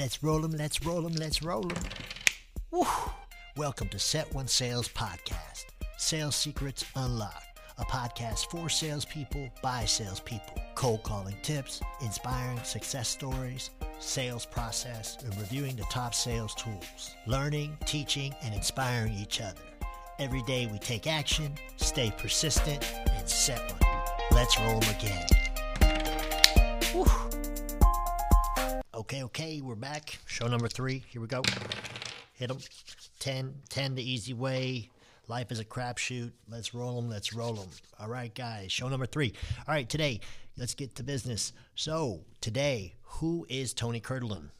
Let's roll 'em, let's roll 'em, let's roll 'em. Woo! Welcome to Set One Sales Podcast. Sales Secrets Unlocked, a podcast for salespeople by salespeople. Cold calling tips, inspiring success stories, sales process, and reviewing the top sales tools. Learning, teaching, and inspiring each other. Every day we take action, stay persistent, and set one. Let's roll 'em again. Woo! Okay, okay, we're back. Show number three. Here we go. Hit them. 10, 10 the easy way. Life is a crapshoot. Let's roll them. Let's roll them. All right, guys. Show number three. All right, today, let's get to business. So, today, who is Tony Kurtulan?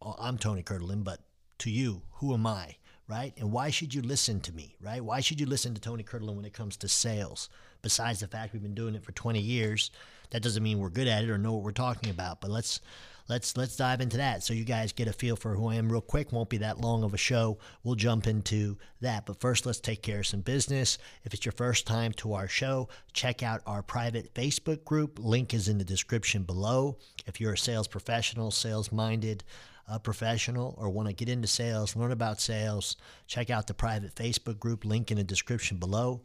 Well, I'm Tony Kurtulan, but to you, who am I? Right? And why should you listen to me? Right? Why should you listen to Tony Kurtulan when it comes to sales? Besides the fact we've been doing it for 20 years, that doesn't mean we're good at it or know what we're talking about. But let's let's let's dive into that so you guys get a feel for who I am real quick. Won't be that long of a show. We'll jump into that. But first, let's take care of some business. If it's your first time to our show, check out our private Facebook group. Link is in the description below. If you're a sales professional, sales minded, a professional or want to get into sales, learn about sales, check out the private Facebook group. Link in the description below.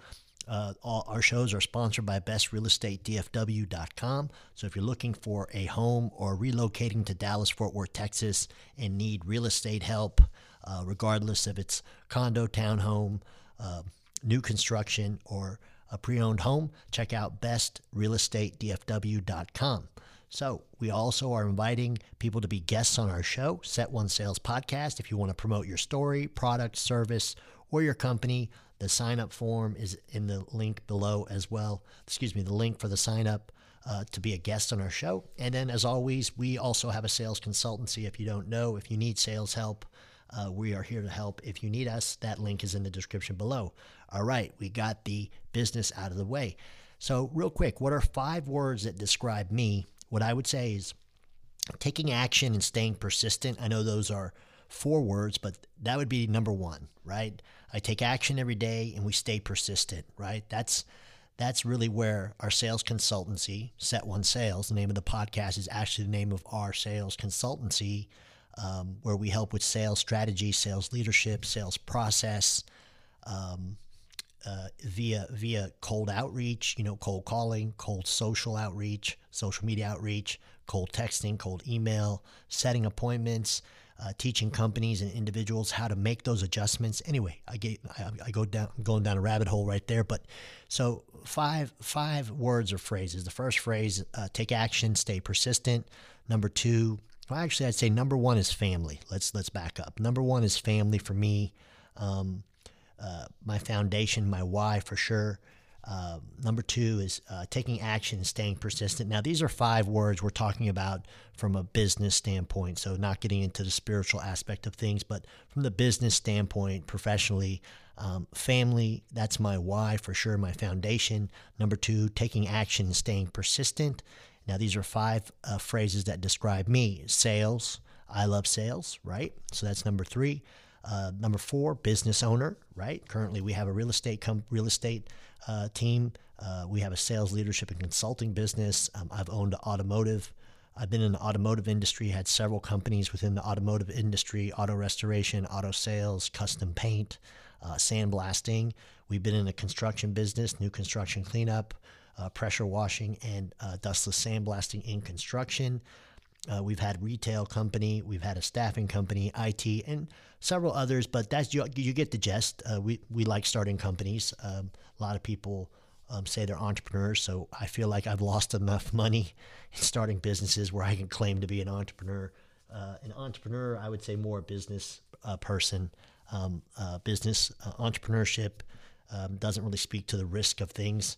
Uh, all our shows are sponsored by bestrealestateDFW.com. So if you're looking for a home or relocating to Dallas, Fort Worth, Texas, and need real estate help, uh, regardless if it's condo, townhome, uh, new construction, or a pre-owned home, check out bestrealestateDFW.com. So we also are inviting people to be guests on our show, Set One Sales Podcast. If you want to promote your story, product, service, or your company, the sign up form is in the link below as well. Excuse me, the link for the sign up uh, to be a guest on our show. And then, as always, we also have a sales consultancy. If you don't know, if you need sales help, uh, we are here to help. If you need us, that link is in the description below. All right, we got the business out of the way. So, real quick, what are five words that describe me? What I would say is taking action and staying persistent. I know those are four words, but that would be number one, right? I take action every day and we stay persistent, right? That's that's really where our sales consultancy, Set One Sales, the name of the podcast is actually the name of our sales consultancy, um, where we help with sales strategy, sales leadership, sales process, um, uh, via via cold outreach, you know, cold calling, cold social outreach, social media outreach, cold texting, cold email, setting appointments uh, teaching companies and individuals how to make those adjustments. Anyway, I get I, I go down I'm going down a rabbit hole right there. But so five five words or phrases. The first phrase: uh, take action, stay persistent. Number two, well, actually, I'd say number one is family. Let's let's back up. Number one is family for me. Um, uh, my foundation, my why for sure. Uh, number two is uh, taking action staying persistent. Now, these are five words we're talking about from a business standpoint. So, not getting into the spiritual aspect of things, but from the business standpoint, professionally, um, family, that's my why for sure, my foundation. Number two, taking action staying persistent. Now, these are five uh, phrases that describe me sales. I love sales, right? So, that's number three. Uh, number four, business owner, right? Currently, we have a real estate com- real estate uh, team. Uh, we have a sales leadership and consulting business. Um, I've owned automotive. I've been in the automotive industry, had several companies within the automotive industry auto restoration, auto sales, custom paint, uh, sandblasting. We've been in the construction business, new construction cleanup, uh, pressure washing, and uh, dustless sandblasting in construction. Uh, we've had retail company, we've had a staffing company, IT, and several others. But that's you, you get the gist. Uh, we we like starting companies. Um, a lot of people um, say they're entrepreneurs, so I feel like I've lost enough money in starting businesses where I can claim to be an entrepreneur. Uh, an entrepreneur, I would say, more a business uh, person. Um, uh, business uh, entrepreneurship um, doesn't really speak to the risk of things.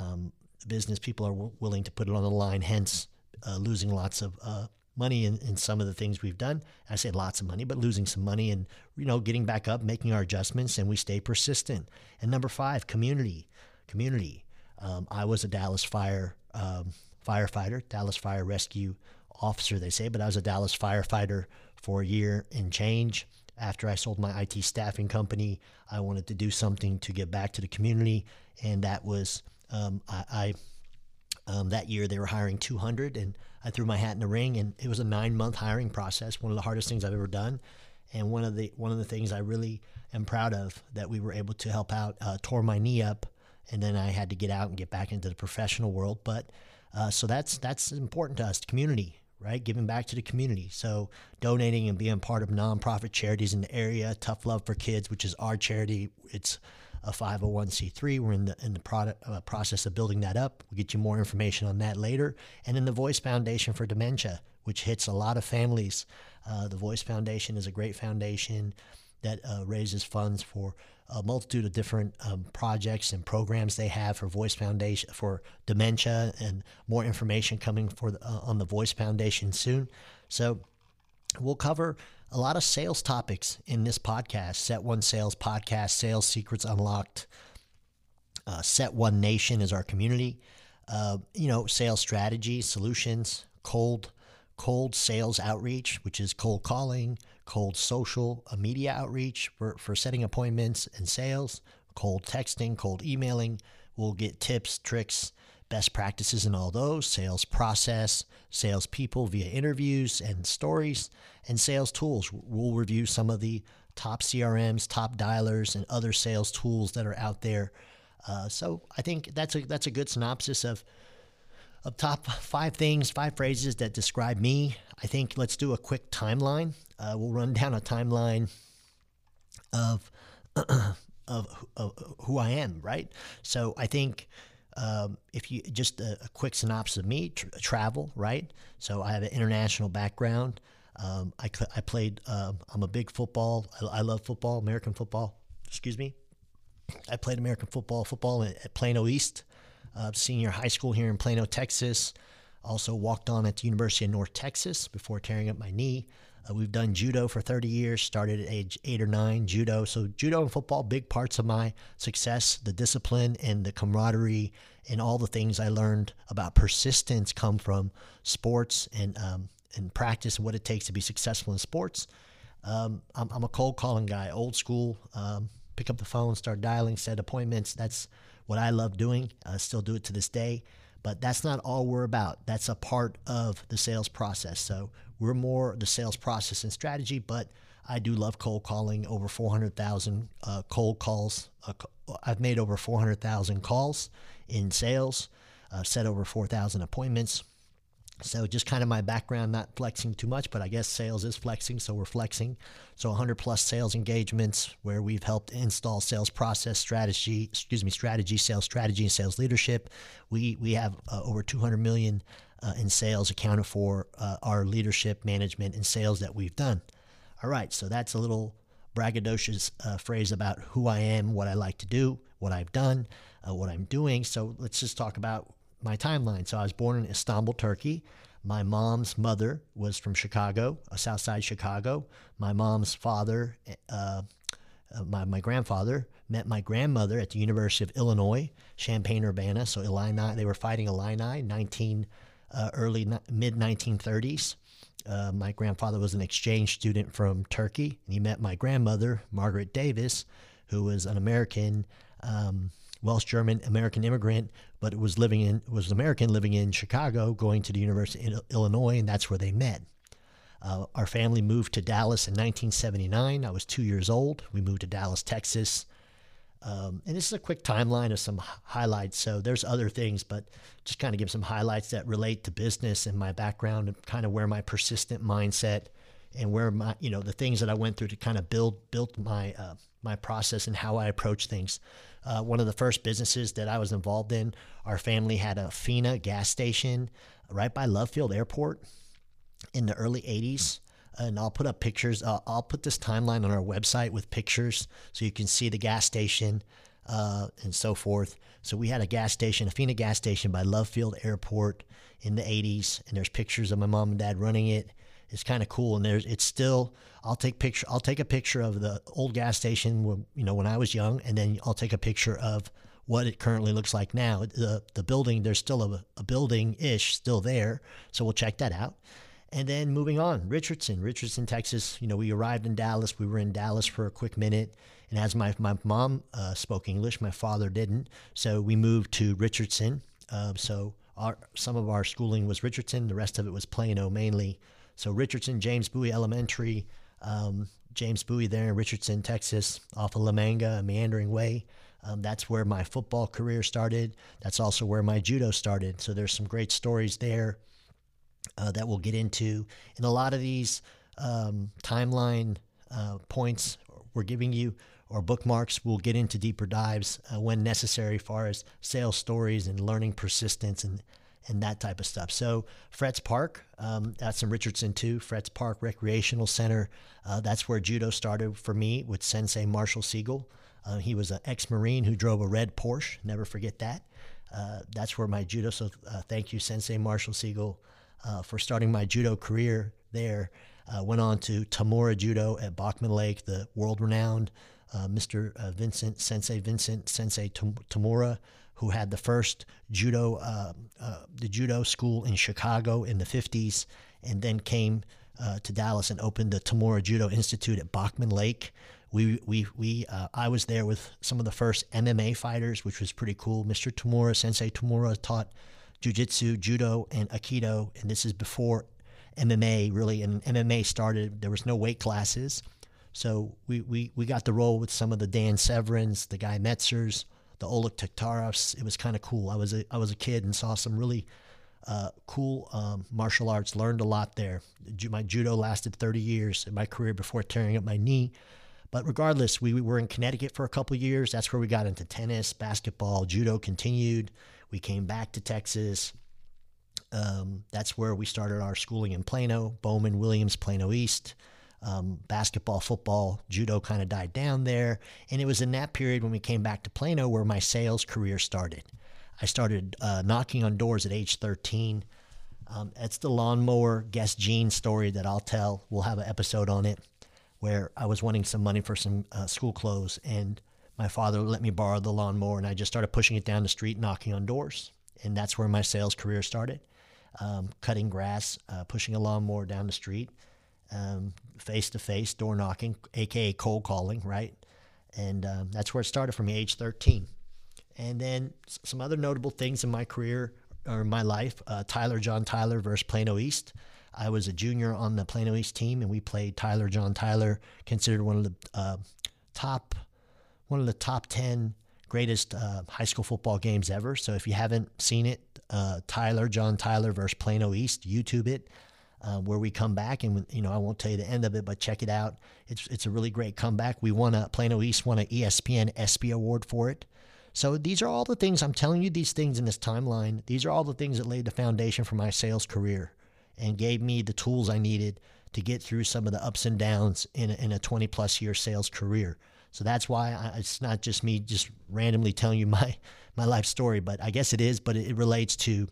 Um, business people are w- willing to put it on the line, hence uh, losing lots of uh, money in, in some of the things we've done. I say lots of money, but losing some money and you know getting back up, making our adjustments, and we stay persistent. And number five, community. Community. Um, I was a Dallas fire um, firefighter, Dallas fire rescue officer, they say, but I was a Dallas firefighter for a year and change. After I sold my IT staffing company, I wanted to do something to give back to the community, and that was um, I, I Um, that year they were hiring 200, and I threw my hat in the ring, and it was a nine-month hiring process, one of the hardest things I've ever done, and one of the one of the things I really am proud of that we were able to help out. Uh, tore my knee up, and then I had to get out and get back into the professional world, but uh, so that's that's important to us, community, right? Giving back to the community. So donating and being part of nonprofit charities in the area, Tough Love for Kids, which is our charity. It's a 501c3. We're in the in the product, uh, process of building that up. We'll get you more information on that later. And then the Voice Foundation for Dementia, which hits a lot of families. Uh, the Voice Foundation is a great foundation that uh, raises funds for a multitude of different um, projects and programs they have for Voice Foundation for dementia, and more information coming for the, uh, on the Voice Foundation soon. So we'll cover a lot of sales topics in this podcast. Set One Sales podcast, Sales Secrets Unlocked. Uh, Set One Nation is our community. Uh, you know, sales strategy, solutions, cold, cold sales outreach, which is cold calling, cold social uh, media outreach for, for setting appointments and sales, cold texting, cold emailing. We'll get tips, tricks, best practices in all those sales process, sales people via interviews and stories, and sales tools. We'll review some of the top CRMs, top dialers, and other sales tools that are out there. Uh, so I think that's a that's a good synopsis of of top five things, five phrases that describe me. I think let's do a quick timeline. Uh, we'll run down a timeline of, of of who I am, right? So I think um, if you just a, a, quick synopsis of me, travel, right? So I have an international background. Um, I, I played, uh, I'm a big football, I, I, love football, American football, excuse me. I played American football, football at Plano East, uh, senior high school here in Plano, Texas. Also walked on at the University of North Texas before tearing up my knee. Uh, we've done judo for 30 years, started at age eight or nine, judo. So, judo and football, big parts of my success. The discipline and the camaraderie and all the things I learned about persistence come from sports and, um, and practice and what it takes to be successful in sports. Um, I'm, I'm, a cold calling guy, old school. Um, pick up the phone, start dialing, set appointments. That's what I love doing. I still do it to this day. But that's not all we're about. That's a part of the sales process. So we're more the sales process and strategy, but I do love cold calling. Over 400,000 uh, cold calls. Uh, I've made over 400,000 calls in sales. I've set over 4,000 appointments. So just kind of my background, not flexing too much, but I guess sales is flexing, so we're flexing. So 100 plus sales engagements where we've helped install sales process strategy, excuse me, strategy, sales strategy, and sales leadership. We we have uh, over 200 million uh, in sales accounted for uh, our leadership, management, and sales that we've done. All right, so that's a little braggadocious uh, phrase about who I am, what I like to do, what I've done, uh, what I'm doing. So let's just talk about my timeline. So I was born in Istanbul, Turkey. My mom's mother was from Chicago, uh, South Side Chicago. My mom's father, uh, uh, my, my grandfather, met my grandmother at the University of Illinois, Champaign Urbana. So Illini, they were fighting Illini, 19 uh, early mid 1930s. Uh, my grandfather was an exchange student from Turkey, and he met my grandmother, Margaret Davis, who was an American. Um, Welsh German American immigrant, but was living in was American living in Chicago, going to the University of Illinois, and that's where they met. Uh, our family moved to Dallas in 1979. I was two years old. We moved to Dallas, Texas. Um, and this is a quick timeline of some highlights. So there's other things, but just kind of give some highlights that relate to business and my background and kind of where my persistent mindset and where my you know the things that I went through to kind of build built my uh, my process and how I approach things. Uh, one of the first businesses that I was involved in, our family had a FINA gas station right by Love Field Airport in the early 80s. And I'll put up pictures. Uh, I'll put this timeline on our website with pictures so you can see the gas station uh, and so forth. So we had a gas station, a FINA gas station by Love Field Airport in the 80s. And there's pictures of my mom and dad running it is kind of cool. And there's it's still I'll take picture I'll take a picture of the old gas station when you know when I was young, and then I'll take a picture of what it currently looks like now. The the building there's still a, a building ish still there, so we'll check that out. And then moving on, Richardson, Richardson, Texas. You know, we arrived in Dallas. We were in Dallas for a quick minute. And as my, my mom uh, spoke English, my father didn't. So we moved to Richardson. Uh, so our, some of our schooling was Richardson, the rest of it was Plano mainly. So Richardson, James Bowie Elementary, um, James Bowie there in Richardson, Texas, off of La Manga, Meandering Way. Um, that's where my football career started. That's also where my judo started. So there's some great stories there uh, that we'll get into. And a lot of these um, timeline uh, points we're giving you or bookmarks, we'll get into deeper dives uh, when necessary, far as sales stories and learning persistence and and that type of stuff. So Fretz Park, um, that's in Richardson too. Fretz Park Recreational Center. Uh, that's where judo started for me with Sensei Marshall Siegel. Uh, he was an ex-marine who drove a red Porsche. Never forget that. Uh, that's where my judo. So uh, thank you, Sensei Marshall Siegel, uh, for starting my judo career there. Uh, went on to Tamura Judo at Bachman Lake, the world-renowned Mr. Vincent Sensei Vincent Sensei Tamura who had the first judo, uh, uh, the judo school in Chicago in the 50s, and then came uh, to Dallas and opened the Tamura Judo Institute at Bachman Lake. We, we, we, uh, I was there with some of the first MMA fighters, which was pretty cool. Mr. Tamura, Sensei Tamura, taught jujitsu, judo, and aikido, and this is before MMA really. And MMA started. There was no weight classes, so we, we, we got the role with some of the Dan Severns, the Guy Mezgers, the Oleg Taktarovs. It was kind of cool. I was a, I was a kid and saw some really uh, cool um, martial arts. Learned a lot there. My judo lasted 30 years in my career before tearing up my knee. But regardless, we, we were in Connecticut for a couple years. That's where we got into tennis, basketball, judo continued. We came back to Texas. Um, that's where we started our schooling in Plano, Bowman Williams, Plano East um, basketball, football, judo kind of died down there. And it was in that period when we came back to Plano where my sales career started. I started uh, knocking on doors at age 13. Um, it's the lawnmower guest Gene story that I'll tell. We'll have an episode on it where I was wanting some money for some uh, school clothes, and my father let me borrow the lawnmower, and I just started pushing it down the street, knocking on doors, and that's where my sales career started. Um, cutting grass, uh, pushing a lawnmower down the street, face to face, door knocking, aka cold calling, right? And um, that's where it started for me, age 13. And then some other notable things in my career or my life uh, Tyler John Tyler versus Plano East. I was a junior on the Plano East team, and we played Tyler John Tyler, considered one of the uh, top, one of the top ten greatest uh, high school football games ever. So if you haven't seen it, uh, Tyler John Tyler versus Plano East, YouTube it uh, where we come back and you know I won't tell you the end of it, but check it out. It's it's a really great comeback. We won a Plano East won an ESPN ESPY award for it. So these are all the things I'm telling you. These things in this timeline. These are all the things that laid the foundation for my sales career and gave me the tools I needed to get through some of the ups and downs in a, in a 20 plus year sales career. So that's why I, it's not just me just randomly telling you my my life story, but I guess it is. But it, it relates to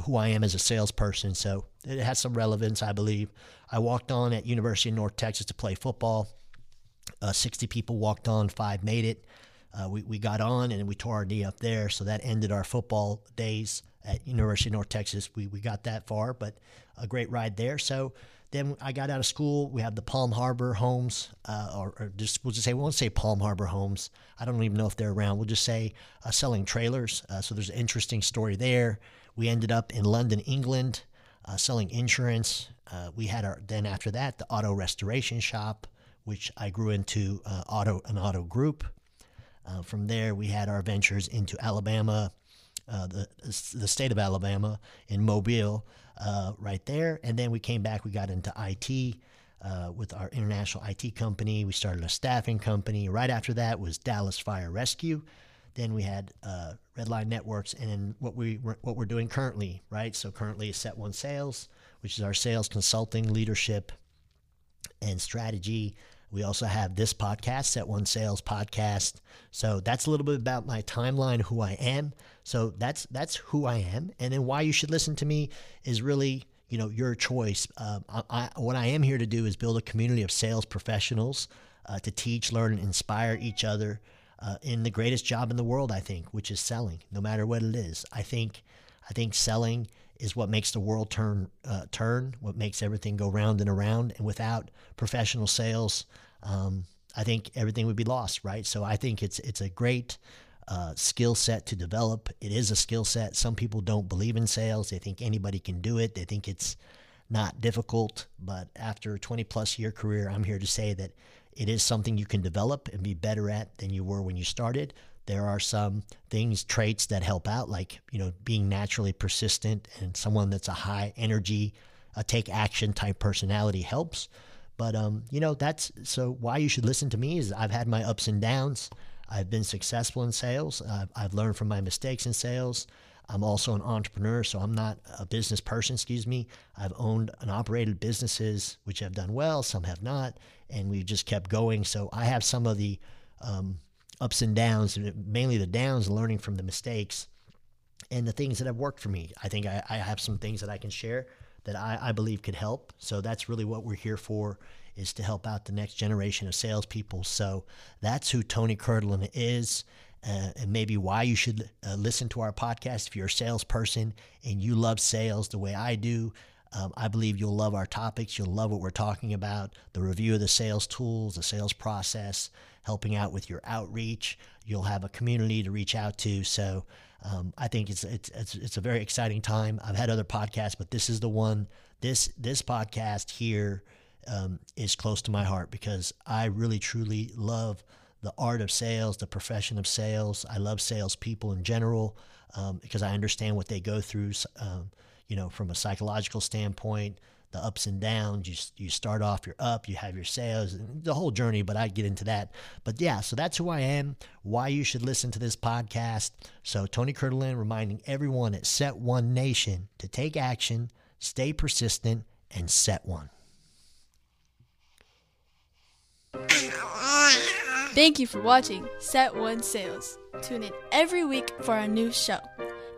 who I am as a salesperson. So it has some relevance, I believe. I walked on at University of North Texas to play football. Uh, 60 people walked on, five made it. Uh, we, we got on and we tore our knee up there. So that ended our football days at University of North Texas. We, we got that far, but a great ride there. So then I got out of school. We have the Palm Harbor homes, uh, or, or, just we'll just say we won't say Palm Harbor homes. I don't even know if they're around. We'll just say uh, selling trailers. Uh, so there's an interesting story there. We ended up in London, England, uh, selling insurance. Uh, we had our then after that the auto restoration shop, which I grew into uh, auto an auto group. Uh, from there, we had our ventures into Alabama, uh, the the state of Alabama in Mobile, uh, right there, and then we came back. We got into IT. with our international IT company, we started a staffing company. Right after that was Dallas Fire Rescue, then we had uh, Redline Networks, and what we what we're doing currently, right? So currently Set One Sales, which is our sales consulting, leadership, and strategy. We also have this podcast, Set One Sales Podcast. So that's a little bit about my timeline, who I am. So that's that's who I am, and then why you should listen to me is really you know your choice. Uh, I, I, what I am here to do is build a community of sales professionals uh, to teach, learn, and inspire each other uh, in the greatest job in the world, I think, which is selling, no matter what it is. I think, I think selling is what makes the world turn, uh, turn, what makes everything go round and around. And without professional sales, um, I think everything would be lost, right? So I think it's it's a great uh, skill set to develop. It is a skill set. Some people don't believe in sales. They think anybody can do it. They think it's not difficult. But after a 20 plus year career, I'm here to say that it is something you can develop and be better at than you were when you started. There are some things, traits that help out, like you know being naturally persistent and someone that's a high energy, a take action type personality helps. But um, you know that's so why you should listen to me is I've had my ups and downs. I've been successful in sales. I've, I've learned from my mistakes in sales. I'm also an entrepreneur, so I'm not a business person, excuse me. I've owned and operated businesses which have done well, some have not, and we've just kept going. So I have some of the um, ups and downs, mainly the downs, learning from the mistakes and the things that have worked for me. I think I, I have some things that I can share that I, I, believe could help. So that's really what we're here for is to help out the next generation of salespeople. So that's who Tony Kurtulan is. Uh, and maybe why you should uh, listen to our podcast if you're a salesperson and you love sales the way I do. Um, I believe you'll love our topics. You'll love what we're talking about the review of the sales tools, the sales process, helping out with your outreach. You'll have a community to reach out to. So um, I think it's, it's, it's, it's a very exciting time. I've had other podcasts, but this is the one. This, this podcast here um, is close to my heart because I really, truly love the art of sales, the profession of sales. I love salespeople in general um, because I understand what they go through. Um, you know, from a psychological standpoint, the ups and downs. You you start off, you're up, you have your sales, the whole journey. But I get into that. But yeah, so that's who I am. Why you should listen to this podcast. So Tony Kurtulan reminding everyone at Set One Nation to take action, stay persistent, and set one. Thank you for watching Set One Sales. Tune in every week for our new show.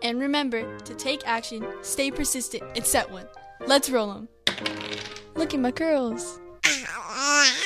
And remember to take action, stay persistent, and set one. Let's roll them. Look at my curls.